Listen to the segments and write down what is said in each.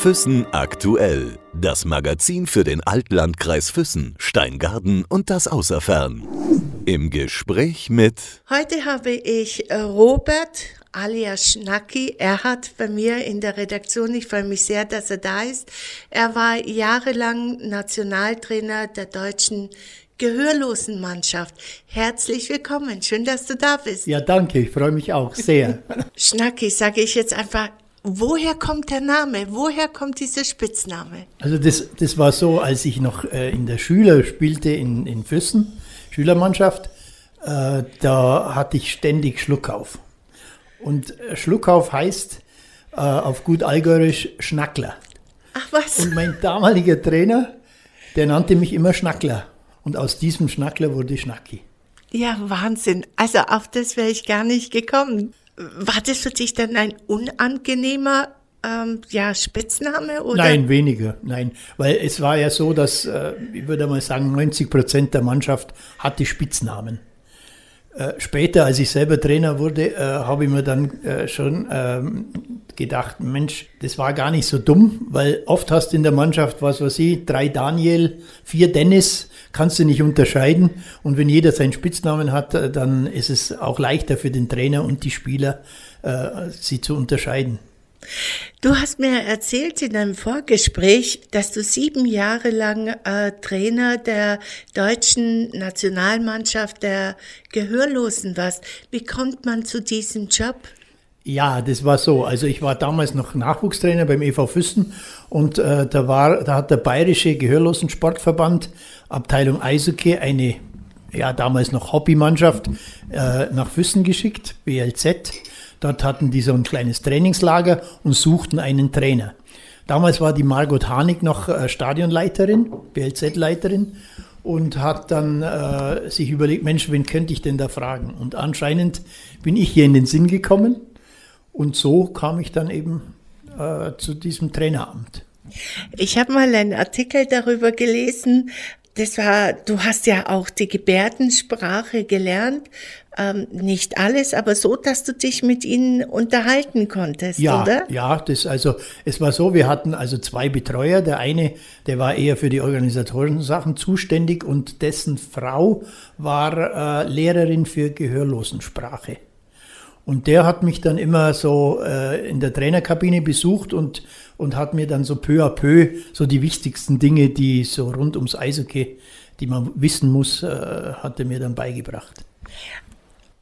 Füssen aktuell. Das Magazin für den Altlandkreis Füssen, Steingarten und das Außerfern. Im Gespräch mit. Heute habe ich äh, Robert alias Schnacki. Er hat bei mir in der Redaktion, ich freue mich sehr, dass er da ist. Er war jahrelang Nationaltrainer der deutschen Gehörlosenmannschaft. Herzlich willkommen. Schön, dass du da bist. Ja, danke. Ich freue mich auch sehr. Schnacki, sage ich jetzt einfach, Woher kommt der Name? Woher kommt dieser Spitzname? Also das, das war so, als ich noch äh, in der Schüler spielte in, in Füssen, Schülermannschaft, äh, da hatte ich ständig Schluckauf. Und äh, Schluckauf heißt äh, auf gut allgäuerisch Schnackler. Ach was? Und mein damaliger Trainer, der nannte mich immer Schnackler. Und aus diesem Schnackler wurde Schnacki. Ja, Wahnsinn. Also auf das wäre ich gar nicht gekommen. War das für dich dann ein unangenehmer ähm, ja, Spitzname? Oder? Nein, weniger. Nein, weil es war ja so, dass, äh, ich würde mal sagen, 90 Prozent der Mannschaft hatte Spitznamen. Äh, später, als ich selber Trainer wurde, äh, habe ich mir dann äh, schon ähm, gedacht, Mensch, das war gar nicht so dumm, weil oft hast du in der Mannschaft, was weiß ich, drei Daniel, vier Dennis, kannst du nicht unterscheiden. Und wenn jeder seinen Spitznamen hat, dann ist es auch leichter für den Trainer und die Spieler, sie zu unterscheiden. Du hast mir erzählt in einem Vorgespräch, dass du sieben Jahre lang äh, Trainer der deutschen Nationalmannschaft der Gehörlosen warst. Wie kommt man zu diesem Job? Ja, das war so. Also ich war damals noch Nachwuchstrainer beim EV Füssen und äh, da, war, da hat der Bayerische Gehörlosen-Sportverband Abteilung Eishockey eine, ja damals noch Hobbymannschaft äh, nach Füssen geschickt, BLZ. Dort hatten die so ein kleines Trainingslager und suchten einen Trainer. Damals war die Margot Hanig noch äh, Stadionleiterin, BLZ-Leiterin und hat dann äh, sich überlegt, Mensch, wen könnte ich denn da fragen? Und anscheinend bin ich hier in den Sinn gekommen und so kam ich dann eben äh, zu diesem Traineramt. Ich habe mal einen Artikel darüber gelesen, das war, du hast ja auch die Gebärdensprache gelernt. Ähm, nicht alles, aber so, dass du dich mit ihnen unterhalten konntest, ja, oder? Ja, das also, es war so, wir hatten also zwei Betreuer. Der eine, der war eher für die organisatorischen Sachen zuständig und dessen Frau war äh, Lehrerin für Gehörlosensprache. Und der hat mich dann immer so äh, in der Trainerkabine besucht und, und hat mir dann so peu à peu so die wichtigsten Dinge, die so rund ums Eishockey, die man wissen muss, äh, hat er mir dann beigebracht.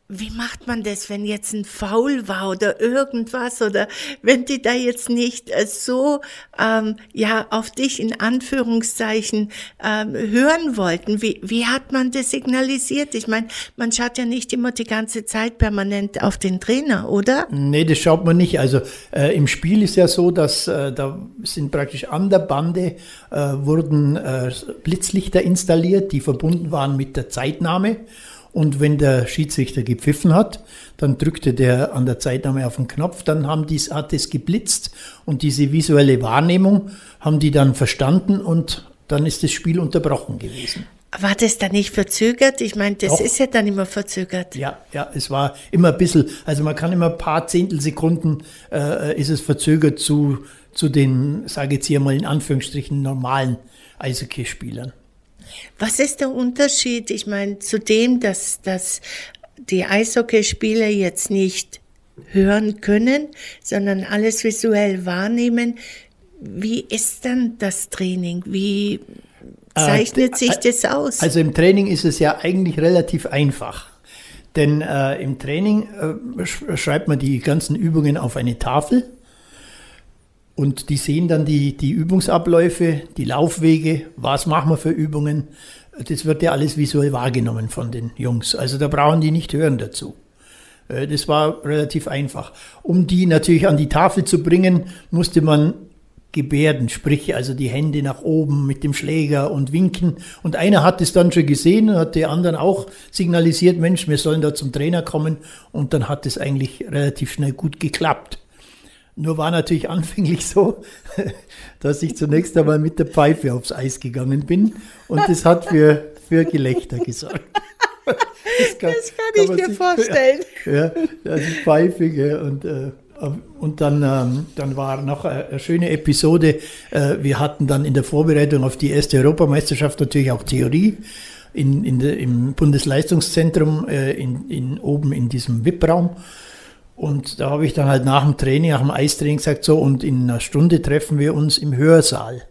Wie macht man das, wenn jetzt ein Foul war oder irgendwas oder wenn die da jetzt nicht äh, so ähm, ja auf dich in Anführungszeichen ähm, hören wollten? Wie, wie hat man das signalisiert? Ich meine, man schaut ja nicht immer die ganze Zeit permanent auf den Trainer, oder? Nee, das schaut man nicht. Also äh, im Spiel ist ja so, dass äh, da sind praktisch an der Bande äh, wurden äh, Blitzlichter installiert, die verbunden waren mit der Zeitnahme. Und wenn der Schiedsrichter gepfiffen hat, dann drückte der an der Zeitnahme auf den Knopf, dann haben dies, hat es geblitzt und diese visuelle Wahrnehmung haben die dann verstanden und dann ist das Spiel unterbrochen gewesen. War das dann nicht verzögert? Ich meine, das Doch. ist ja dann immer verzögert. Ja, ja, es war immer ein bisschen, also man kann immer ein paar Zehntelsekunden äh, ist es verzögert zu, zu den, sage ich jetzt hier mal in Anführungsstrichen, normalen Eishockeyspielern. Was ist der Unterschied, ich meine, zu dem, dass, dass die Eishockeyspieler jetzt nicht hören können, sondern alles visuell wahrnehmen? Wie ist dann das Training? Wie zeichnet äh, sich das aus? Also im Training ist es ja eigentlich relativ einfach. Denn äh, im Training äh, schreibt man die ganzen Übungen auf eine Tafel und die sehen dann die, die Übungsabläufe, die Laufwege, was machen wir für Übungen. Das wird ja alles visuell wahrgenommen von den Jungs. Also da brauchen die nicht hören dazu. Äh, das war relativ einfach. Um die natürlich an die Tafel zu bringen, musste man Gebärden, sprich also die Hände nach oben mit dem Schläger und winken. Und einer hat es dann schon gesehen und hat die anderen auch signalisiert, Mensch, wir sollen da zum Trainer kommen. Und dann hat es eigentlich relativ schnell gut geklappt. Nur war natürlich anfänglich so, dass ich zunächst einmal mit der Pfeife aufs Eis gegangen bin und das hat für, für Gelächter gesorgt. Das kann, das kann, kann ich mir vorstellen. Ja, ja die Pfeife. Und, äh, Und dann, ähm, dann war noch eine schöne Episode. Äh, wir hatten dann in der Vorbereitung auf die erste Europameisterschaft natürlich auch Theorie in, in de, im Bundesleistungszentrum äh, in, in, oben in diesem VIP-Raum. Und da habe ich dann halt nach dem Training, nach dem Eistraining gesagt, so, und in einer Stunde treffen wir uns im Hörsaal.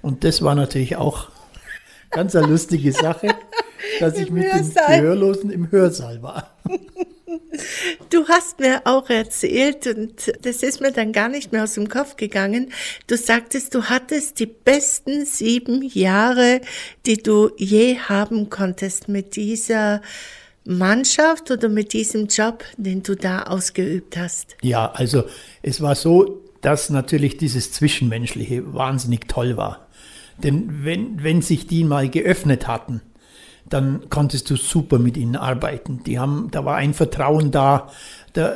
Und das war natürlich auch ganz eine lustige Sache, dass ich mit Hörsaal. den Gehörlosen im Hörsaal war. Du hast mir auch erzählt, und das ist mir dann gar nicht mehr aus dem Kopf gegangen, du sagtest, du hattest die besten sieben Jahre, die du je haben konntest mit dieser Mannschaft oder mit diesem Job, den du da ausgeübt hast. Ja, also es war so, dass natürlich dieses Zwischenmenschliche wahnsinnig toll war. Denn wenn, wenn sich die mal geöffnet hatten, dann konntest du super mit ihnen arbeiten. Die haben, da war ein Vertrauen da. Da,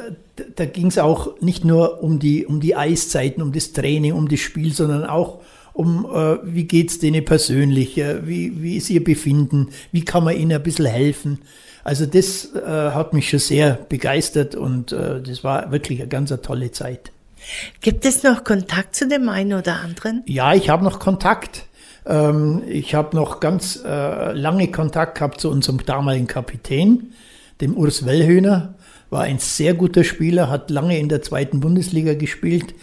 da ging es auch nicht nur um die, um die Eiszeiten, um das Training, um das Spiel, sondern auch um, äh, wie es denen persönlich, äh, wie, wie ist ihr Befinden, wie kann man ihnen ein bisschen helfen. Also das äh, hat mich schon sehr begeistert und äh, das war wirklich eine ganz eine tolle Zeit. Gibt es noch Kontakt zu dem einen oder anderen? Ja, ich habe noch Kontakt. Ähm, ich habe noch ganz äh, lange Kontakt gehabt zu unserem damaligen Kapitän, dem Urs Wellhöhner. War ein sehr guter Spieler, hat lange in der zweiten Bundesliga gespielt.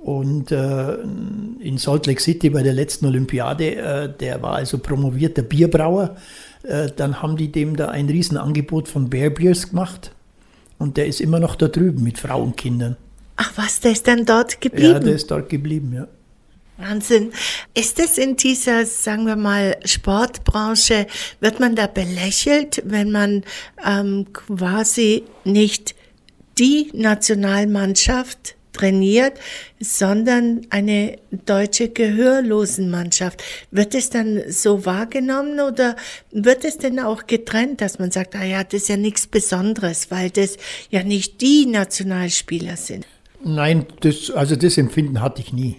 Und äh, in Salt Lake City bei der letzten Olympiade, äh, der war also promovierter Bierbrauer. Äh, dann haben die dem da ein Riesenangebot von Bear Beers gemacht. Und der ist immer noch da drüben mit Frau und Kindern. Ach was, der ist dann dort geblieben? Ja, der ist dort geblieben, ja. Wahnsinn. Ist es in dieser, sagen wir mal, Sportbranche, wird man da belächelt, wenn man ähm, quasi nicht die Nationalmannschaft trainiert, sondern eine deutsche Gehörlosenmannschaft. Wird es dann so wahrgenommen oder wird es denn auch getrennt, dass man sagt, ah ja, das ist ja nichts Besonderes, weil das ja nicht die Nationalspieler sind? Nein, das, also das Empfinden hatte ich nie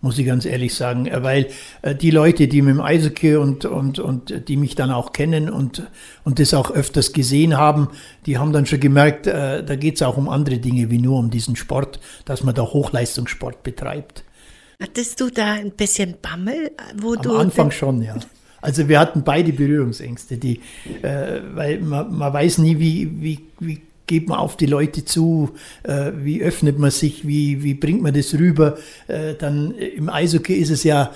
muss ich ganz ehrlich sagen, äh, weil äh, die Leute, die mit dem Eishockey und, und, und die mich dann auch kennen und, und das auch öfters gesehen haben, die haben dann schon gemerkt, äh, da geht es auch um andere Dinge wie nur um diesen Sport, dass man da Hochleistungssport betreibt. Hattest du da ein bisschen Bammel? Wo Am du Anfang schon, ja. Also wir hatten beide Berührungsängste, die, äh, weil man, man weiß nie, wie, wie, wie geht man auf die Leute zu, äh, wie öffnet man sich, wie, wie bringt man das rüber. Äh, dann im Eishockey ist es ja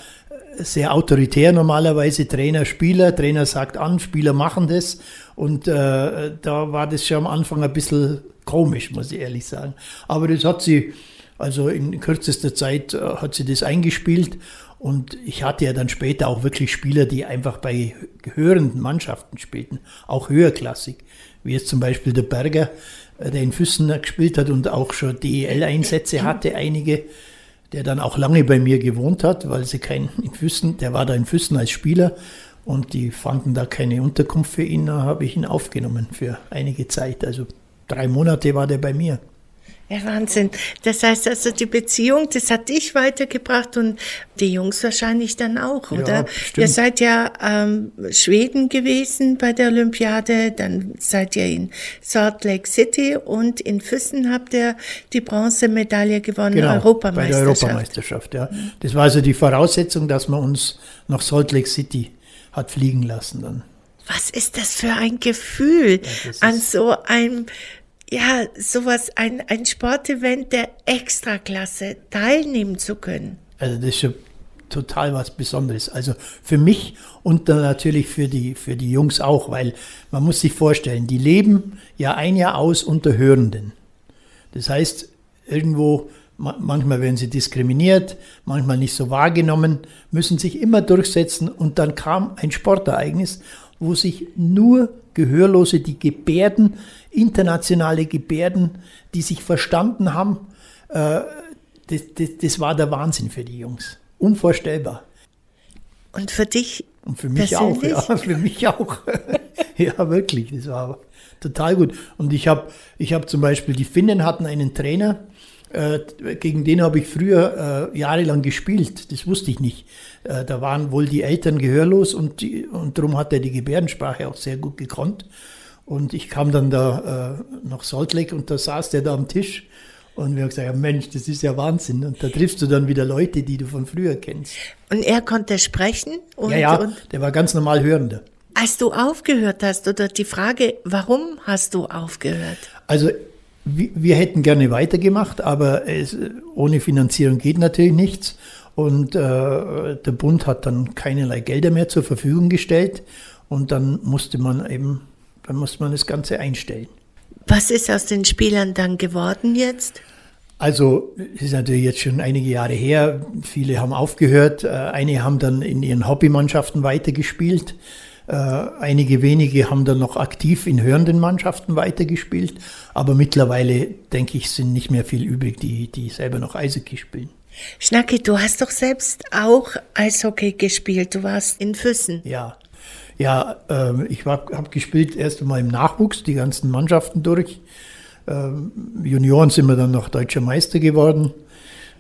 sehr autoritär normalerweise, Trainer, Spieler, Trainer sagt an, Spieler machen das und äh, da war das schon am Anfang ein bisschen komisch, muss ich ehrlich sagen. Aber das hat sie, also in kürzester Zeit äh, hat sie das eingespielt und ich hatte ja dann später auch wirklich Spieler, die einfach bei gehörenden Mannschaften spielten, auch höherklassig wie jetzt zum Beispiel der Berger, äh, der in Füssen gespielt hat und auch schon DEL-Einsätze hatte, einige, der dann auch lange bei mir gewohnt hat, weil sie kein in Füssen, der war da in Füssen als Spieler und die fanden da keine Unterkunft für ihn, da habe ich ihn aufgenommen für einige Zeit. Also drei Monate war der bei mir. Ja, Wahnsinn. Das heißt also, die Beziehung, das hat dich weitergebracht und die Jungs wahrscheinlich dann auch, oder? Ja, Ihr seid ja ähm, Schweden gewesen bei der Olympiade, dann seid ihr in Salt Lake City und in Füssen habt ihr die Bronzemedaille gewonnen, genau, Europameisterschaft. Bei der Europameisterschaft, ja. Das war also die Voraussetzung, dass man uns nach Salt Lake City hat fliegen lassen dann. Was ist das für ein Gefühl, ja, an so einem ja, sowas, ein, ein Sportevent der Extraklasse teilnehmen zu können. Also das ist schon total was Besonderes. Also für mich und dann natürlich für die, für die Jungs auch, weil man muss sich vorstellen, die leben ja ein Jahr aus unter Hörenden. Das heißt, irgendwo, manchmal werden sie diskriminiert, manchmal nicht so wahrgenommen, müssen sich immer durchsetzen und dann kam ein Sportereignis, wo sich nur Gehörlose, die Gebärden, internationale Gebärden, die sich verstanden haben, äh, das, das, das, war der Wahnsinn für die Jungs. Unvorstellbar. Und für dich? Und für mich persönlich? auch, ja, für mich auch. ja, wirklich, das war total gut. Und ich habe ich hab zum Beispiel, die Finnen hatten einen Trainer, äh, gegen den habe ich früher äh, jahrelang gespielt. Das wusste ich nicht. Äh, da waren wohl die Eltern gehörlos und, die, und darum hat er die Gebärdensprache auch sehr gut gekonnt. Und ich kam dann da äh, nach Salt Lake und da saß der da am Tisch Und wir haben gesagt, ja, Mensch, das ist ja Wahnsinn. Und da triffst du dann wieder Leute, die du von früher kennst. Und er konnte sprechen? Und, ja, ja, und der war ganz normal Hörender. als du aufgehört hast, oder die Frage, warum hast du aufgehört? Also wir, hätten gerne weitergemacht, aber es, ohne Finanzierung geht natürlich nichts. Und äh, der Bund hat dann keinerlei Gelder mehr zur Verfügung gestellt. Und dann musste man eben, dann musste man das Ganze einstellen. Was ist aus den Spielern dann geworden jetzt? Also, es ist natürlich jetzt schon einige Jahre her. Viele haben aufgehört. Äh, Einige haben dann in ihren Hobbymannschaften weitergespielt. Äh, Einige wenige haben dann noch aktiv in hörenden Mannschaften weitergespielt. Aber mittlerweile, denke ich, sind nicht mehr viel übrig, die, die selber noch Eishockey spielen. Schnacki, du hast doch selbst auch Eishockey gespielt. Du warst in Füssen. Ja, ja ähm, ich habe gespielt erst einmal im Nachwuchs, die ganzen Mannschaften durch. Ähm, Junioren sind wir dann noch deutscher Meister geworden.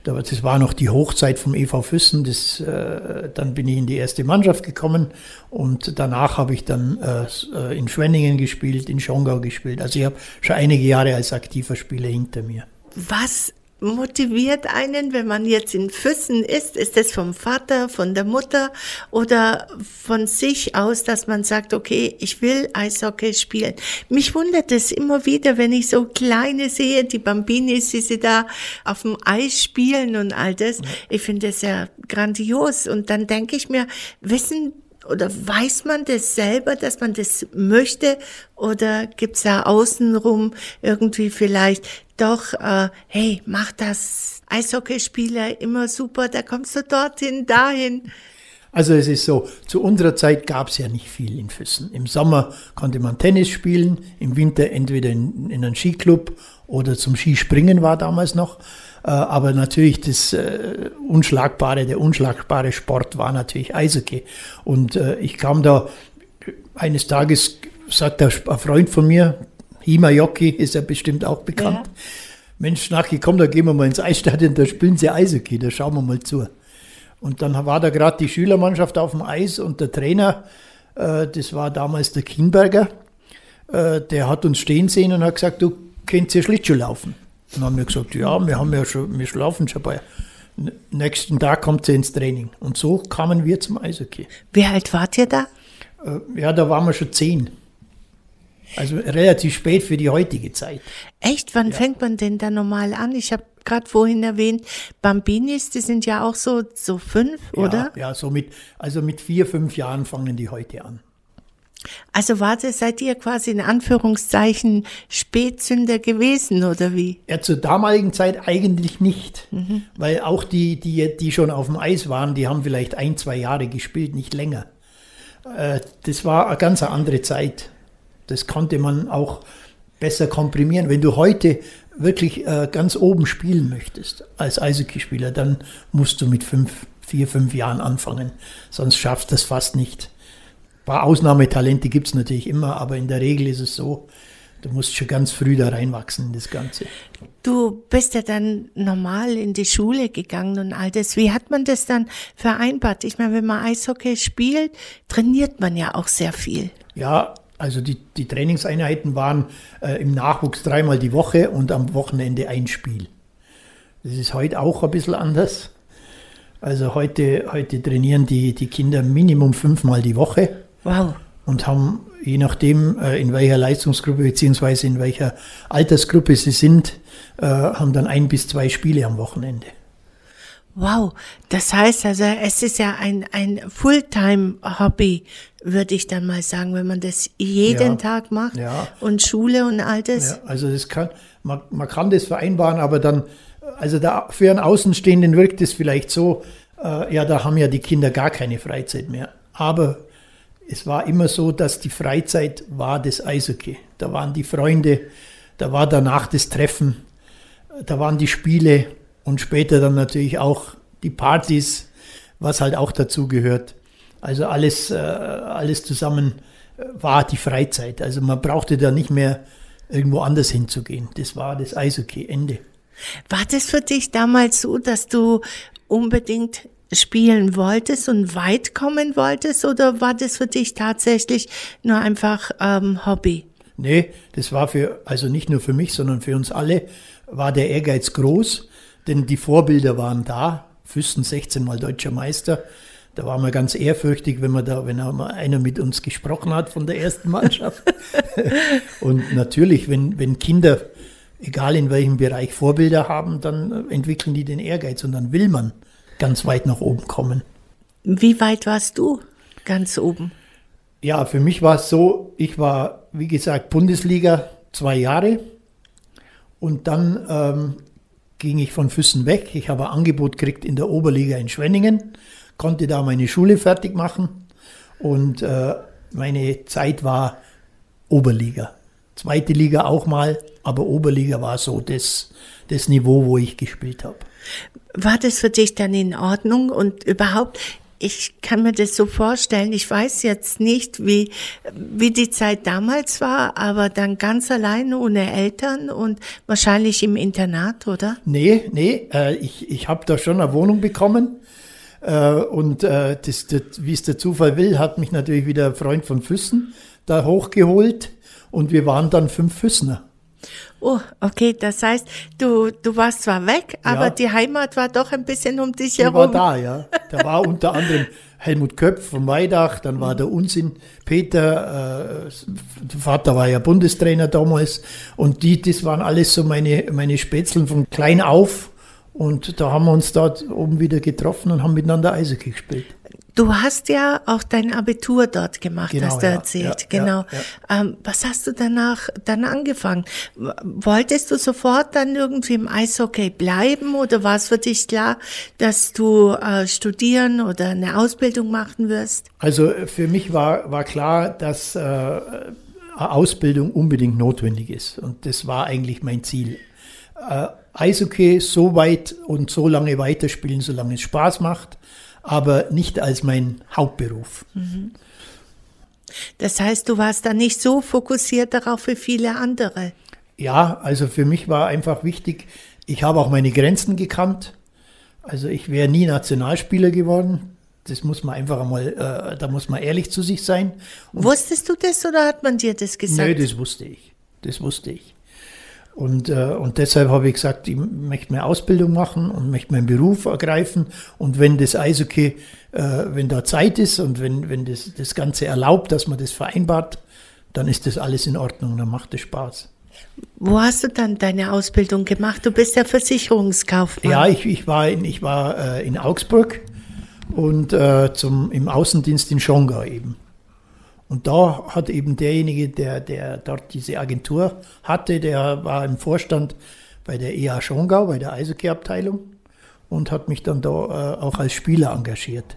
Da- Das war noch die Hochzeit vom EV Füssen. Das, äh, dann bin ich in die erste Mannschaft gekommen und danach habe ich dann äh, äh, in Schwenningen gespielt, in Schongau gespielt. Also ich habe schon einige Jahre als aktiver Spieler hinter mir. Was motiviert einen, wenn man jetzt in Füssen ist? Ist es vom Vater, von der Mutter oder von sich aus, dass man sagt, okay, ich will Eishockey spielen? Mich wundert es immer wieder, wenn ich so kleine sehe, die Bambinis, wie sie da auf dem Eis spielen und all das. Ich finde es ja grandios. Und dann denke ich mir, wissen oder weiß man das selber, dass man das möchte? Oder gibt's da außenrum irgendwie vielleicht doch, äh, hey, mach das Eishockeyspieler immer super, da kommst du dorthin, dahin. Also es ist so, zu unserer Zeit gab es ja nicht viel in Füssen. Im Sommer konnte man Tennis spielen, im Winter entweder in, in einen Skiclub oder zum Skispringen war damals noch. Äh, aber natürlich das äh, unschlagbare, der unschlagbare Sport war natürlich Eishockey. Und äh, ich kam da eines Tages, sagt ein Freund von mir, Hima Jockey ist ja bestimmt auch bekannt. Ja. Mensch, Schnacki, komm, da gehen wir mal ins Eisstadion, da spielen sie Eishockey, da schauen wir mal zu. Und dann war da gerade die Schülermannschaft auf dem Eis und der Trainer, äh, das war damals der Kienberger, äh, der hat uns stehen sehen und hat gesagt, du kennst ja Schlittschuh laufen. Dann haben wir gesagt, ja, wir haben ja schon, wir laufen schon bei. Nächsten Tag kommt sie ins Training. Und so kamen wir zum Eishockey. Wie alt wart ihr da? Äh, ja, da waren wir schon zehn. Also relativ spät für die heutige Zeit. Echt, wann fängt man denn da normal an? Ich habe gerade vorhin erwähnt, Bambinis, die sind ja auch so, so fünf, oder? Ja, ja so mit, also mit vier, fünf Jahren fangen die heute an. Also warte, seid ihr quasi in Anführungszeichen Spätzünder gewesen, oder wie? Ja, zur damaligen Zeit eigentlich nicht, weil auch die, die, die schon auf dem Eis waren, die haben vielleicht ein, zwei Jahre gespielt, nicht länger. Äh, Das war eine ganz andere Zeit. Das konnte man auch besser komprimieren. Wenn du heute wirklich äh, ganz oben spielen möchtest als Eishockeyspieler, dann musst du mit fünf, vier, fünf Jahren anfangen. Sonst schaffst du das fast nicht. Ein paar Ausnahmetalente gibt es natürlich immer, aber in der Regel ist es so, du musst schon ganz früh da reinwachsen in das Ganze. Du bist ja dann normal in die Schule gegangen und all das. Wie hat man das dann vereinbart? Ich meine, wenn man Eishockey spielt, trainiert man ja auch sehr viel. Ja, also die, die Trainingseinheiten waren äh, im Nachwuchs dreimal die Woche und am Wochenende ein Spiel. Das ist heute auch ein bisschen anders. Also heute, heute trainieren die, die Kinder Minimum fünfmal die Woche Wow. und haben, je nachdem, äh, in welcher Leistungsgruppe bzw. in welcher Altersgruppe sie sind, äh, haben dann ein bis zwei Spiele am Wochenende. Wow. Das heißt also, es ist ja ein, ein Fulltime-Hobby, würde ich dann mal sagen, wenn man das jeden Ja. Tag macht Ja. und Schule und all das. Ja, also das kann, man, man kann das vereinbaren, aber dann, also da, für einen Außenstehenden wirkt es vielleicht so, äh, ja, da haben ja die Kinder gar keine Freizeit mehr. Aber es war immer so, dass die Freizeit war das Eishockey. Da waren die Freunde, da war danach das Treffen, da waren die Spiele und später dann natürlich auch die Partys, was halt auch dazu gehört. Also alles, äh, alles zusammen äh, war die Freizeit. Also man brauchte da nicht mehr irgendwo anders hinzugehen. Das war das Eishockey, Ende. War das für dich damals so, dass du unbedingt spielen wolltest und weit kommen wolltest oder war das für dich tatsächlich nur einfach ähm, Hobby? Nee, das war für, also nicht nur für mich, sondern für uns alle, war der Ehrgeiz groß, denn die Vorbilder waren da. Füssen 16 Mal deutscher Meister. Da waren wir ganz ehrfürchtig, wenn man da, wenn einer mit uns gesprochen hat von der ersten Mannschaft. und natürlich, wenn, wenn Kinder, egal in welchem Bereich, Vorbilder haben, dann entwickeln die den Ehrgeiz und dann will man ganz weit nach oben kommen. Wie weit warst du ganz oben? Ja, für mich war es so, ich war, wie gesagt, Bundesliga zwei Jahre und dann ähm, ging ich von Füssen weg. Ich habe ein Angebot gekriegt in der Oberliga in Schwenningen konnte da meine Schule fertig machen und äh, meine Zeit war Oberliga. Zweite Liga auch mal, aber Oberliga war so das, das Niveau, wo ich gespielt habe. War das für dich dann in Ordnung und überhaupt? Ich kann mir das so vorstellen. Ich weiß jetzt nicht, wie, wie die Zeit damals war, aber dann ganz alleine ohne Eltern und wahrscheinlich im Internat, oder? Nee, nee, äh, ich, ich habe da schon eine Wohnung bekommen äh, und äh, das, das, wie es der Zufall will, hat mich natürlich wieder ein Freund von Füssen da hochgeholt und wir waren dann fünf Füssner. Oh, okay, das heißt, du, du warst zwar weg, aber ja. die Heimat war doch ein bisschen um dich die herum. war da, ja. Da war unter anderem Helmut Köpf von Weidach, dann war der Unsinn Peter, äh, Vater war ja Bundestrainer damals und die, das waren alles so meine, meine Spätzeln von klein auf und da haben wir uns da oben wieder getroffen und haben miteinander Eishockey gespielt. Du hast ja auch dein Abitur dort gemacht, genau, hast du ja, erzählt. Ja, genau. Ja, ähm, was hast du danach dann angefangen? Wolltest du sofort dann irgendwie im Eishockey bleiben oder war es für dich klar, dass du äh, studieren oder eine Ausbildung machen wirst? Also für mich war, war klar, dass äh, Ausbildung unbedingt notwendig ist. Und das war eigentlich mein Ziel. Äh, Eishockey so weit und so lange weiterspielen, solange es Spaß macht, aber nicht als mein Hauptberuf. Mhm. Das heißt, du warst da nicht so fokussiert darauf wie viele andere. Ja, also für mich war einfach wichtig, ich habe auch meine Grenzen gekannt. Also ich wäre nie Nationalspieler geworden. Das muss man einfach einmal, äh, da muss man ehrlich zu sich sein. Und Wusstest du das oder hat man dir das gesagt? Nein, das wusste ich. Das wusste ich. Und, äh, und deshalb habe ich gesagt, ich möchte meine Ausbildung machen und möchte meinen Beruf ergreifen. Und wenn das Eishockey, äh, wenn da Zeit ist und wenn, wenn das, das Ganze erlaubt, dass man das vereinbart, dann ist das alles in Ordnung, dann macht es Spaß. Wo hast du dann deine Ausbildung gemacht? Du bist ja Versicherungskaufmann. Ja, ich, ich war, in, ich war äh, in Augsburg und äh, zum, im Außendienst in Schongau eben. Und da hat eben derjenige, der, der dort diese Agentur hatte, der war im Vorstand bei der EA Schongau, bei der Eishockey-Abteilung und hat mich dann da äh, auch als Spieler engagiert.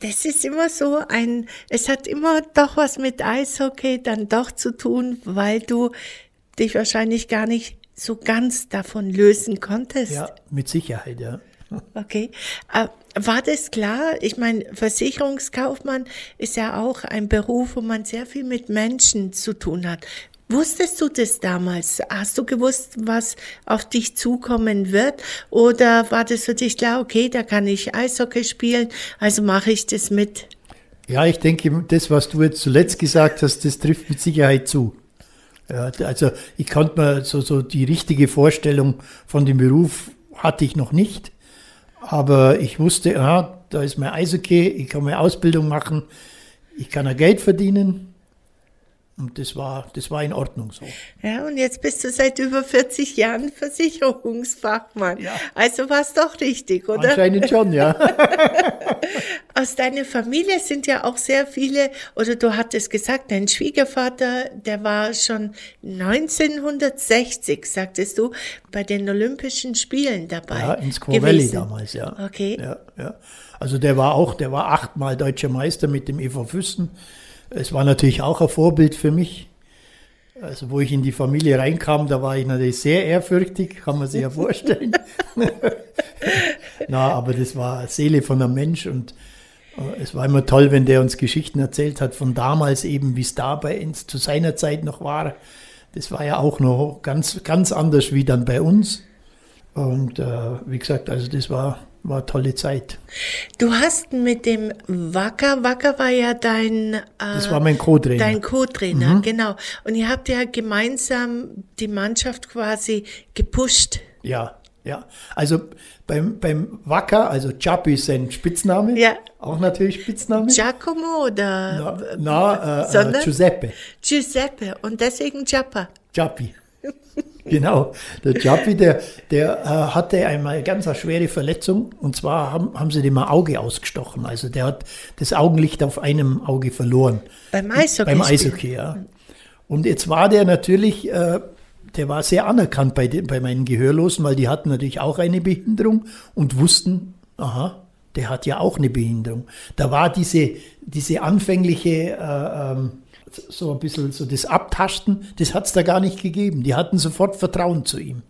Das ist immer so ein, es hat immer doch was mit Eishockey dann doch zu tun, weil du dich wahrscheinlich gar nicht so ganz davon lösen konntest. Ja, mit Sicherheit, ja. Okay. Äh, war das klar? Ich meine, Versicherungskaufmann ist ja auch ein Beruf, wo man sehr viel mit Menschen zu tun hat. Wusstest du das damals? Hast du gewusst, was auf dich zukommen wird? Oder war das für dich klar, okay, da kann ich Eishockey spielen, also mache ich das mit? Ja, ich denke, das, was du jetzt zuletzt gesagt hast, das trifft mit Sicherheit zu. Also ich konnte mir so, so die richtige Vorstellung von dem Beruf hatte ich noch nicht. Aber ich wusste, aha, da ist mein Eishockey, ich kann meine Ausbildung machen, ich kann ja Geld verdienen. Und das war, das war in Ordnung so. Ja, und jetzt bist du seit über 40 Jahren Versicherungsfachmann. Ja. Also war es doch richtig, oder? Anscheinend schon, ja. Aus deiner Familie sind ja auch sehr viele, oder du hattest gesagt, dein Schwiegervater, der war schon 1960, sagtest du, bei den Olympischen Spielen dabei. Ja, in Squaw Valley damals, ja. Okay. Ja, ja. Also der war auch, der war achtmal deutscher Meister mit dem EV Füssen. Es war natürlich auch ein Vorbild für mich. Also wo ich in die Familie reinkam, da war ich natürlich sehr ehrfürchtig, kann man sich ja vorstellen. Na, aber das war Seele von einem Mensch und äh, es war immer toll, wenn der uns Geschichten erzählt hat von damals eben, wie es da bei uns zu seiner Zeit noch war. Das war ja auch noch ganz, ganz anders wie dann bei uns. Und äh, wie gesagt, also das war, war tolle Zeit. Du hast mit dem Wacker, Wacker war ja dein, äh, Das war mein Co-Trainer. dein Co-Trainer, genau. Und ihr habt ja gemeinsam die Mannschaft quasi gepusht. Ja, ja. Also beim, beim Wacker, also Chapi ist sein Spitzname. Ja. Auch natürlich Spitzname. Giacomo oder na, na äh, äh, Giuseppe. Giuseppe und deswegen Giappa. Chapi. genau. Der Chapi, der, der äh, hatte einmal eine ganz eine schwere Verletzung und zwar haben, haben sie dem ein Auge ausgestochen. Also der hat das Augenlicht auf einem Auge verloren. Beim Eishockey. Beim Eishockey, ja. Und jetzt war der natürlich, äh, der war sehr anerkannt bei, den, bei meinen Gehörlosen, weil die hatten natürlich auch eine Behinderung und wussten, aha, der hat ja auch eine Behinderung. Da war diese, diese anfängliche, äh, ähm, so ein bisschen so das Abtasten, das hat es da gar nicht gegeben. Die hatten sofort Vertrauen zu ihm.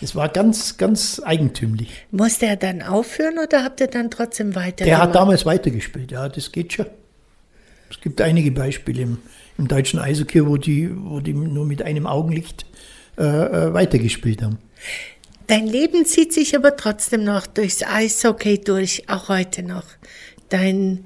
Das war ganz, ganz eigentümlich. Musste er dann aufhören oder habt ihr dann trotzdem weiter? Der hat damals weitergespielt, ja, das geht schon. Es gibt einige Beispiele im, im deutschen Eishockey, wo die, wo die nur mit einem Augenlicht äh, äh, weitergespielt haben. Dein Leben zieht sich aber trotzdem noch durchs Eishockey durch, auch heute noch. Dein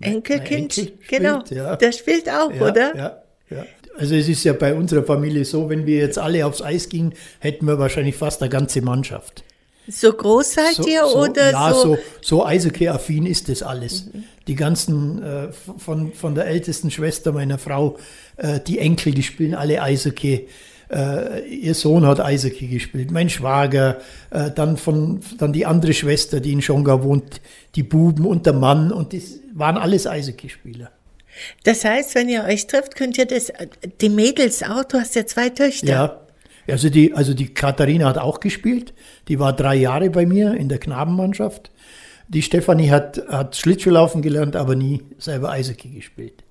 Enkelkind, Enkel spielt, genau, ja. der spielt auch, Ja, oder? Ja, ja. Also es ist ja bei unserer Familie so, wenn wir jetzt alle aufs Eis gingen, hätten wir wahrscheinlich fast eine ganze Mannschaft. So groß seid So, ihr so, oder ja, so? so, so Eishockey-affin ist das alles. Die ganzen, äh, von, von der ältesten Schwester meiner Frau, äh, die Enkel, die spielen alle Eishockey. Äh, ihr Sohn hat Eishockey gespielt, mein Schwager, äh, dann, von, dann die andere Schwester, die in Schongau wohnt, die Buben und der Mann und das waren alles Eishockeyspieler. Das heißt, wenn ihr euch trifft, könnt ihr das, die Mädels auch, du hast ja zwei Töchter. Ja. Also die, also die Katharina hat auch gespielt. Die war drei Jahre bei mir in der Knabenmannschaft. Die Stefanie hat, hat Schlittschuhlaufen gelernt, aber nie selber Eishockey gespielt.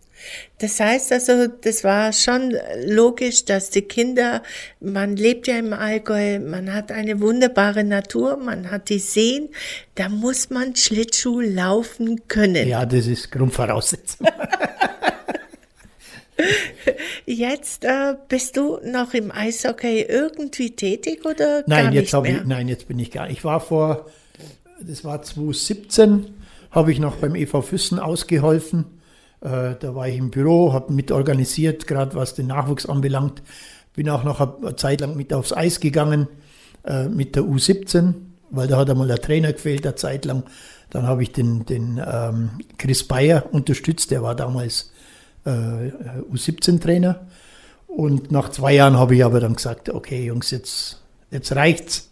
Das heißt also, das war schon logisch, dass die Kinder, man lebt ja im Allgäu, man hat eine wunderbare Natur, man hat die Seen, da muss man Schlittschuh laufen können. Ja, das ist Grundvoraussetzung. Jetzt äh, bist du noch im Eishockey irgendwie tätig oder Nein, gar jetzt nicht mehr? ich, nein, jetzt bin ich gar. Ich war vor, das war 2017, habe ich noch beim EV Füssen ausgeholfen. Äh, da war ich im Büro, habe mitorganisiert, gerade was den Nachwuchs anbelangt. Bin auch noch eine Zeit lang mit aufs Eis gegangen äh, mit der U17, weil da hat einmal der Trainer gefehlt, eine Zeit lang. Dann habe ich den, den ähm, Chris Bayer unterstützt, der war damals äh, U17-Trainer. Und nach zwei Jahren habe ich aber dann gesagt, okay Jungs, jetzt, jetzt reicht's.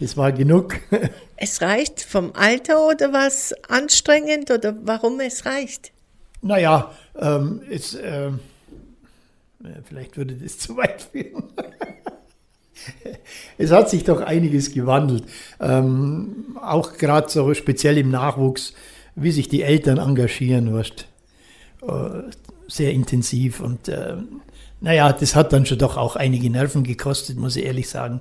Das war genug. Es reicht vom Alter oder was anstrengend oder warum es reicht? Naja, ähm, ähm, ja, vielleicht würde das zu weit führen. es hat sich doch einiges gewandelt. Ähm, auch gerade so speziell im Nachwuchs, wie sich die Eltern engagieren, weißt, äh, sehr intensiv. Und äh, naja, das hat dann schon doch auch einige Nerven gekostet, muss ich ehrlich sagen.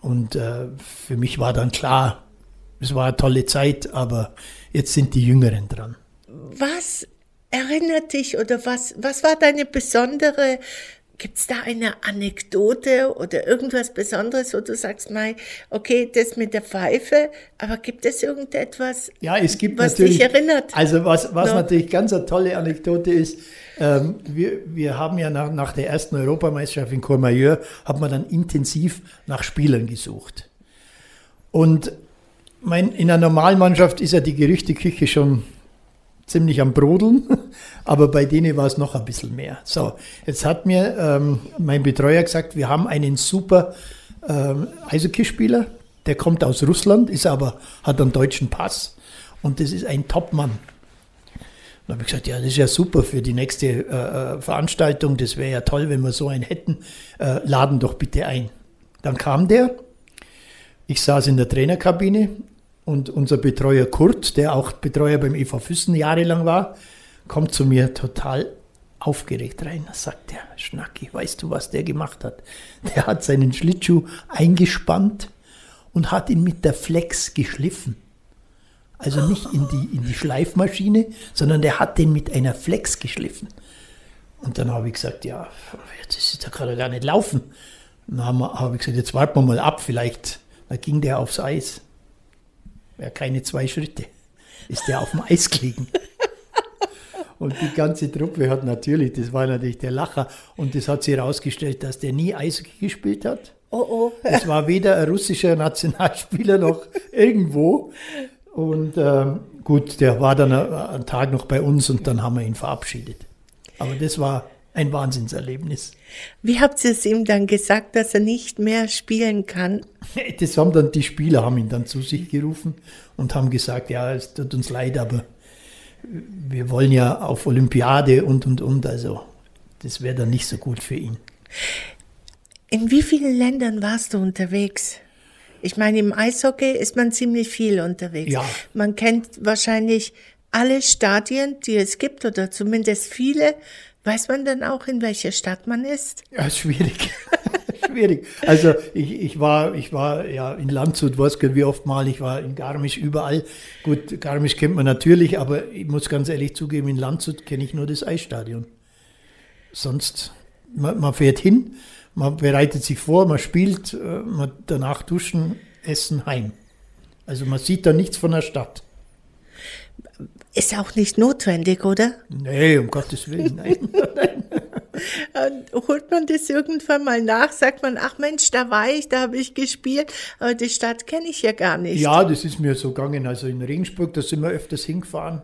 Und äh, für mich war dann klar, es war eine tolle Zeit, aber jetzt sind die Jüngeren dran. Was erinnert dich oder was, was war deine besondere, gibt es da eine Anekdote oder irgendwas Besonderes, wo du sagst, Mai, okay, das mit der Pfeife, aber gibt es irgendetwas, Ja, es gibt was dich erinnert? Also was, was No. natürlich ganz eine tolle Anekdote ist, ähm, wir, wir haben ja nach, nach der ersten Europameisterschaft in Courmayeur, hat man dann intensiv nach Spielern gesucht. Und mein, in einer Normalmannschaft ist ja die Gerüchteküche schon ziemlich am Brodeln, aber bei denen war es noch ein bisschen mehr. So, jetzt hat mir ähm, mein Betreuer gesagt, wir haben einen super ähm, Eishockeyspieler, der kommt aus Russland, ist aber, hat einen deutschen Pass und das ist ein Topmann. Dann habe ich gesagt, ja, das ist ja super für die nächste äh, äh, Veranstaltung, das wäre ja toll, wenn wir so einen hätten, äh, laden doch bitte ein. Dann kam der, ich saß in der Trainerkabine und unser Betreuer Kurt, der auch Betreuer beim EV Füssen jahrelang war, kommt zu mir total aufgeregt rein. Da sagt der Schnacki, weißt du, was der gemacht hat? Der hat seinen Schlittschuh eingespannt und hat ihn mit der Flex geschliffen. Also nicht in die, in die Schleifmaschine, sondern der hat den mit einer Flex geschliffen. Und dann habe ich gesagt, ja, jetzt da gerade gar nicht laufen. Dann habe ich gesagt, jetzt warten wir mal ab, vielleicht, da ging der aufs Eis. Ja, keine zwei Schritte. Ist der auf dem Eis gelegen. Und die ganze Truppe hat natürlich, das war natürlich der Lacher, und das hat sich herausgestellt, dass der nie Eishockey gespielt hat. Oh oh. Es war weder ein russischer Nationalspieler noch irgendwo. Und ähm, gut, der war dann einen Tag noch bei uns und dann haben wir ihn verabschiedet. Aber das war ein Wahnsinnserlebnis. Wie habt ihr es ihm dann gesagt, dass er nicht mehr spielen kann? Das haben dann die Spieler haben ihn dann zu sich gerufen und haben gesagt, ja, es tut uns leid, aber wir wollen ja auf Olympiade und und und, also das wäre dann nicht so gut für ihn. In wie vielen Ländern warst du unterwegs? Ich meine, im Eishockey ist man ziemlich viel unterwegs. Ja. Man kennt wahrscheinlich alle Stadien, die es gibt, oder zumindest viele. Weiß man dann auch, in welcher Stadt man ist? Ja, schwierig. schwierig. Also ich, ich war, ich war ja in Landshut, weiß gar wie oft mal, ich war in Garmisch überall. Gut, Garmisch kennt man natürlich, aber ich muss ganz ehrlich zugeben, in Landshut kenne ich nur das Eisstadion. Sonst, man, man fährt hin, man bereitet sich vor, man spielt, äh, man danach duschen, essen, heim. Also man sieht da nichts von der Stadt. Ist auch nicht notwendig, oder? Nee, um Gottes Willen, nein. Und holt man das irgendwann mal nach? Sagt man, ach Mensch, da war ich, da habe ich gespielt, aber die Stadt kenne ich ja gar nicht. Ja, das ist mir so gegangen. Also in Regensburg, da sind wir öfters hingefahren.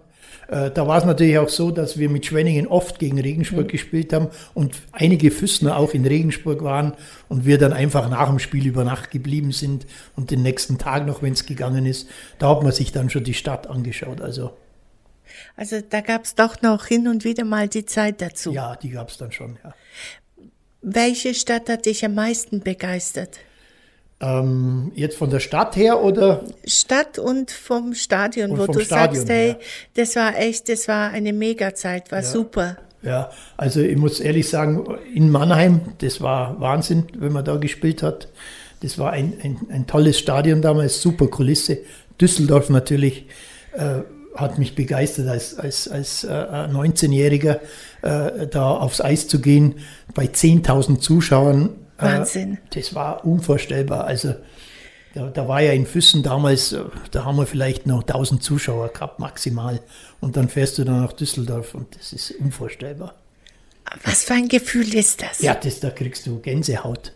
Äh, Da war es natürlich auch so, dass wir mit Schwenningen oft gegen Regensburg gespielt haben und einige Füßner auch in Regensburg waren und wir dann einfach nach dem Spiel über Nacht geblieben sind und den nächsten Tag noch, wenn es gegangen ist, da hat man sich dann schon die Stadt angeschaut. Also Also da gab es doch noch hin und wieder mal die Zeit dazu. ja, die gab es dann schon, ja. Welche Stadt hat dich am meisten begeistert? Ähm, jetzt von der Stadt her oder? Stadt und vom Stadion, Und wo vom du Stadion, sagst, hey, ja. das war echt, das war eine Mega-Zeit, war super. Ja, also ich muss ehrlich sagen, in Mannheim, das war Wahnsinn, wenn man da gespielt hat. Das war ein, ein, ein tolles Stadion damals, super Kulisse. Düsseldorf natürlich äh, hat mich begeistert, als, als, als äh, 19-Jähriger äh, da aufs Eis zu gehen, bei 10.000 Zuschauern. äh, Wahnsinn. Das war unvorstellbar. Also da, da war ja in Füssen damals, äh, da haben wir vielleicht noch 1000 Zuschauer gehabt, maximal. Und dann fährst du dann nach Düsseldorf und das ist unvorstellbar. Was für ein Gefühl ist das? Ja, das, da kriegst du Gänsehaut.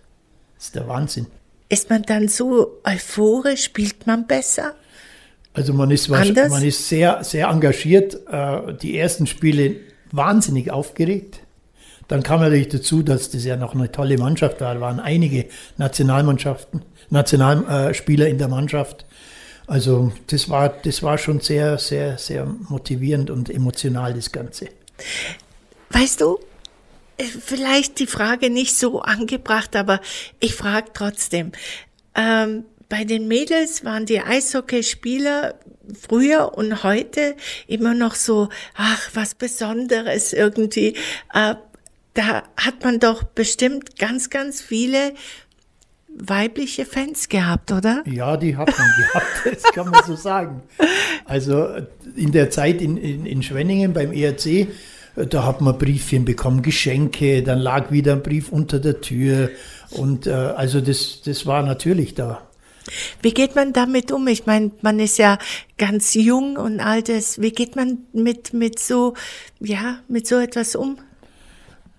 Das ist der Wahnsinn. Ist man dann so euphorisch, spielt man besser? Also man ist, Anders? man ist sehr, sehr engagiert. Äh, Die ersten Spiele wahnsinnig aufgeregt. Dann kam natürlich dazu, dass das ja noch eine tolle Mannschaft war. Da waren einige Nationalmannschaften, Nationalspieler in der Mannschaft. Also das war, das war schon sehr, sehr, sehr motivierend und emotional, das Ganze. Weißt du, äh, vielleicht die Frage nicht so angebracht, aber ich frage trotzdem. Ähm, bei den Mädels waren die Eishockeyspieler früher und heute immer noch so, ach, was Besonderes irgendwie. Äh, da hat man doch bestimmt ganz, ganz viele weibliche Fans gehabt, oder? Ja, die hat man gehabt, das kann man so sagen. Also in der Zeit in, in, in Schwenningen beim ERC, da hat man Briefchen bekommen, Geschenke, dann lag wieder ein Brief unter der Tür und äh, also das, das war natürlich da. Wie geht man damit um? Ich meine, man ist ja ganz jung und all das. Wie geht man mit, mit so, ja, mit so etwas um?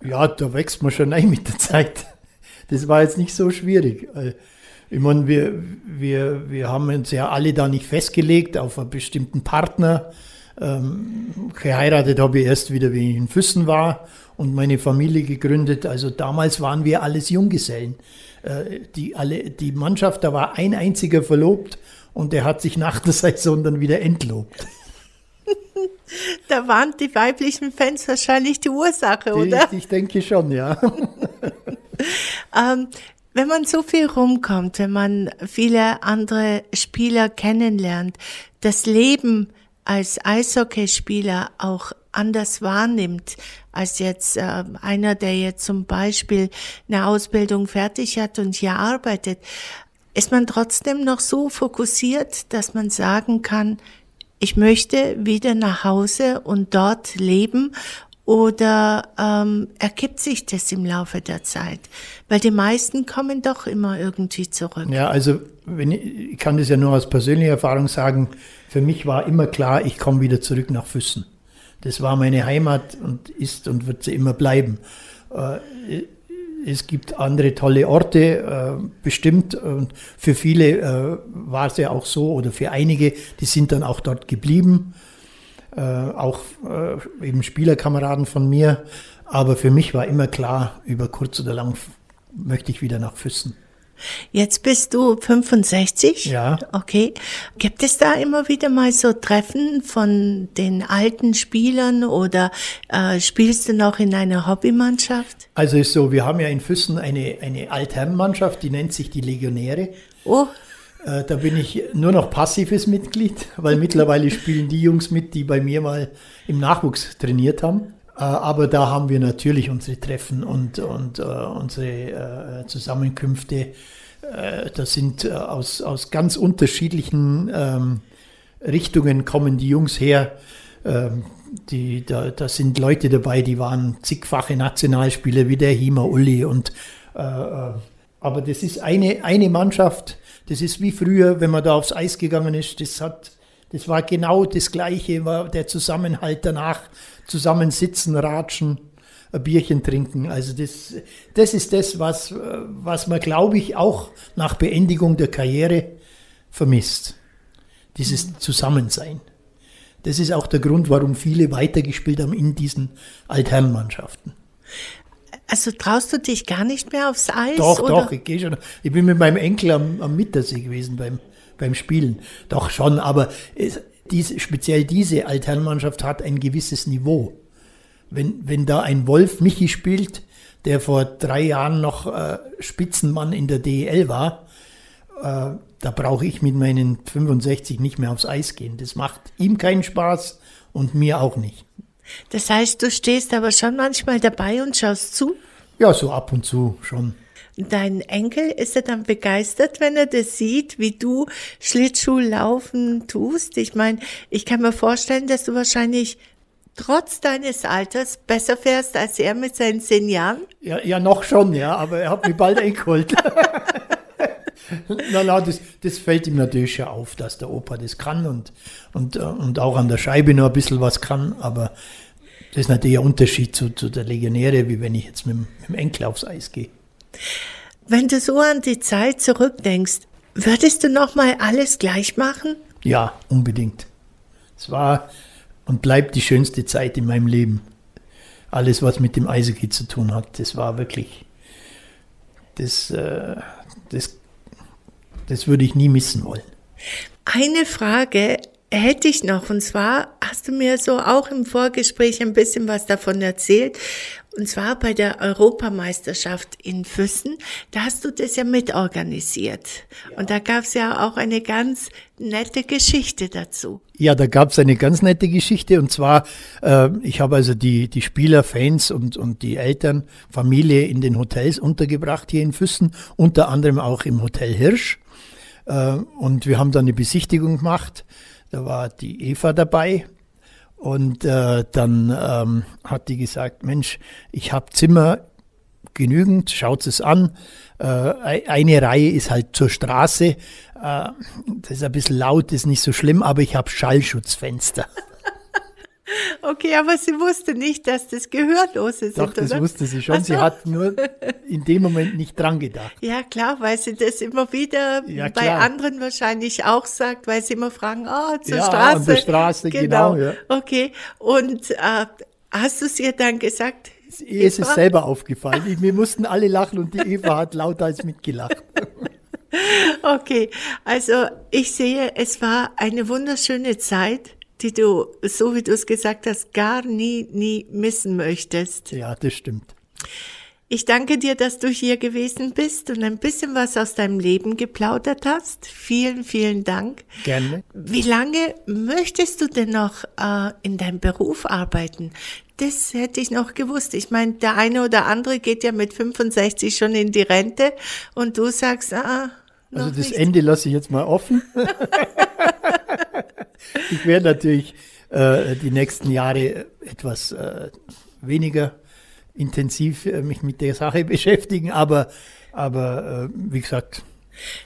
Ja, da wächst man schon ein mit der Zeit. Das war jetzt nicht so schwierig. Äh, Ich meine, wir, wir, wir haben uns ja alle da nicht festgelegt auf einen bestimmten Partner. Ähm, geheiratet habe ich erst wieder, wie ich in Füssen war und meine Familie gegründet. Also damals waren wir alles Junggesellen. Äh, die, alle, die Mannschaft, da war ein einziger verlobt und der hat sich nach der Saison dann wieder entlobt. Da waren die weiblichen Fans wahrscheinlich die Ursache, oder? Ich, ich denke schon, ja. Ähm, wenn man so viel rumkommt, wenn man viele andere Spieler kennenlernt, das Leben als Eishockeyspieler auch anders wahrnimmt als jetzt äh, einer, der jetzt zum Beispiel eine Ausbildung fertig hat und hier arbeitet, ist man trotzdem noch so fokussiert, dass man sagen kann, ich möchte wieder nach Hause und dort leben oder ähm, ergibt sich das im Laufe der Zeit? Weil die meisten kommen doch immer irgendwie zurück. Ja, also wenn ich, ich kann das ja nur aus persönlicher Erfahrung sagen, für mich war immer klar, ich komme wieder zurück nach Füssen. Das war meine Heimat und ist und wird sie immer bleiben. Äh, es gibt andere tolle Orte, äh, bestimmt. Und für viele äh, war es ja auch so, oder für einige, die sind dann auch dort geblieben. Auch eben Spielerkameraden von mir. Aber für mich war immer klar, über kurz oder lang möchte ich wieder nach Füssen. Jetzt bist du 65. Ja. Okay. Gibt es da immer wieder mal so Treffen von den alten Spielern oder äh, spielst du noch in einer Hobbymannschaft? Also ist so, wir haben ja in Füssen eine, eine Altherrenmannschaft, die nennt sich die Legionäre. Oh. Äh, da bin ich nur noch passives Mitglied, weil mittlerweile spielen die Jungs mit, die bei mir mal im Nachwuchs trainiert haben. Äh, aber da haben wir natürlich unsere Treffen und, und uh, unsere uh, Zusammenkünfte. Uh, das sind aus, aus ganz unterschiedlichen ähm, Richtungen kommen die Jungs her. Ähm, die, da, da sind Leute dabei, die waren zigfache Nationalspieler wie der Hima Uli. Und, aber das ist eine, eine Mannschaft. Das ist wie früher, wenn man da aufs Eis gegangen ist. Das hat das war genau das Gleiche, war der Zusammenhalt danach, zusammen sitzen, ratschen, ein Bierchen trinken. Also das, das ist das, was, was man, glaube ich, auch nach Beendigung der Karriere vermisst. Dieses Zusammensein. Das ist auch der Grund, warum viele weitergespielt haben in diesen Altherrenmannschaften. Also traust du dich gar nicht mehr aufs Eis? Doch, oder? doch, ich gehe schon. Ich bin mit meinem Enkel am, am Mittersee gewesen beim, beim Spielen. Doch schon, aber es, diese, speziell diese Alternmannschaft hat ein gewisses Niveau. Wenn, wenn da ein Wolf Michi spielt, der vor drei Jahren noch äh, Spitzenmann in der DEL war, äh, da brauche ich mit meinen 65 nicht mehr aufs Eis gehen. Das macht ihm keinen Spaß und mir auch nicht. Das heißt, du stehst aber schon manchmal dabei und schaust zu? Ja, so ab und zu schon. Dein Enkel, ist er dann begeistert, wenn er das sieht, wie du Schlittschuhlaufen tust? Ich meine, ich kann mir vorstellen, dass du wahrscheinlich trotz deines Alters besser fährst als er mit seinen zehn Jahren? Ja, ja noch schon, ja, aber er hat mich bald eingeholt. na, na, das, das fällt ihm natürlich schon auf, dass der Opa das kann und, und, und auch an der Scheibe noch ein bisschen was kann, aber das ist natürlich ein Unterschied zu, zu der Legionäre, wie wenn ich jetzt mit, mit dem Enkel aufs Eis gehe. Wenn du so an die Zeit zurückdenkst, würdest du noch mal alles gleich machen? Ja, unbedingt. Es war und bleibt die schönste Zeit in meinem Leben. Alles, was mit dem Eishockey zu tun hat, das war wirklich, das, äh, das, das würde ich nie missen wollen. Eine Frage hätte ich noch, und zwar hast du mir so auch im Vorgespräch ein bisschen was davon erzählt. Und zwar bei der Europameisterschaft in Füssen, da hast du das ja mitorganisiert. Ja. Und da gab es ja auch eine ganz nette Geschichte dazu. Ja, da gab es eine ganz nette Geschichte. Und zwar, äh, ich habe also die, die Spieler, Fans und, und die Eltern, Familie in den Hotels untergebracht hier in Füssen, unter anderem auch im Hotel Hirsch. Äh, und wir haben dann eine Besichtigung gemacht. Da war die Eva dabei, und äh, dann ähm, hat die gesagt, Mensch, ich habe Zimmer genügend, schaut es an. Äh, eine Reihe ist halt zur Straße. Äh, das ist ein bisschen laut, ist nicht so schlimm, aber ich habe Schallschutzfenster. Okay, aber sie wusste nicht, dass das Gehörlose sind, Doch, das oder? wusste sie schon. Also. Sie hat nur in dem Moment nicht dran gedacht. Ja, klar, weil sie das immer wieder ja, bei anderen wahrscheinlich auch sagt, weil sie immer fragen, oh, zur ja, Straße. An der Straße, genau. genau ja. Okay, und äh, hast du es ihr dann gesagt? Ihr ist es selber aufgefallen. Wir mussten alle lachen und die Eva hat lauter als mitgelacht. Okay, also ich sehe, es war eine wunderschöne Zeit die du, so wie du es gesagt hast, gar nie, nie missen möchtest. Ja, das stimmt. Ich danke dir, dass du hier gewesen bist und ein bisschen was aus deinem Leben geplaudert hast. Vielen, vielen Dank. Gerne. Wie lange möchtest du denn noch äh, in deinem Beruf arbeiten? Das hätte ich noch gewusst. Ich meine, der eine oder andere geht ja mit 65 schon in die Rente und du sagst, ah, also das nicht. Ende lasse ich jetzt mal offen. ich werde natürlich äh, die nächsten Jahre etwas äh, weniger intensiv äh, mich mit der Sache beschäftigen, aber, aber äh, wie gesagt.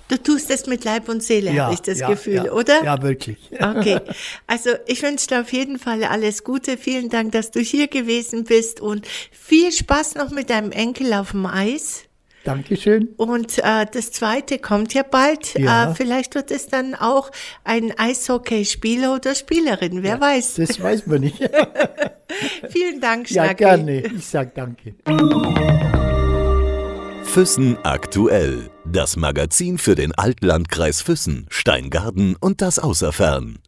Du tust es mit Leib und Seele, ja, habe ich das ja, Gefühl, ja, oder? Ja, wirklich. Okay, also ich wünsche dir auf jeden Fall alles Gute. Vielen Dank, dass du hier gewesen bist und viel Spaß noch mit deinem Enkel auf dem Eis. Dankeschön. Und äh, das zweite kommt ja bald. Ja. Äh, vielleicht wird es dann auch ein Eishockeyspieler oder Spielerin, wer weiß. Das weiß man nicht. Vielen Dank, ja, Schnacki. gerne. Ich sag danke. Füssen aktuell. Das Magazin für den Altlandkreis Füssen, Steingarten und das Außerfern.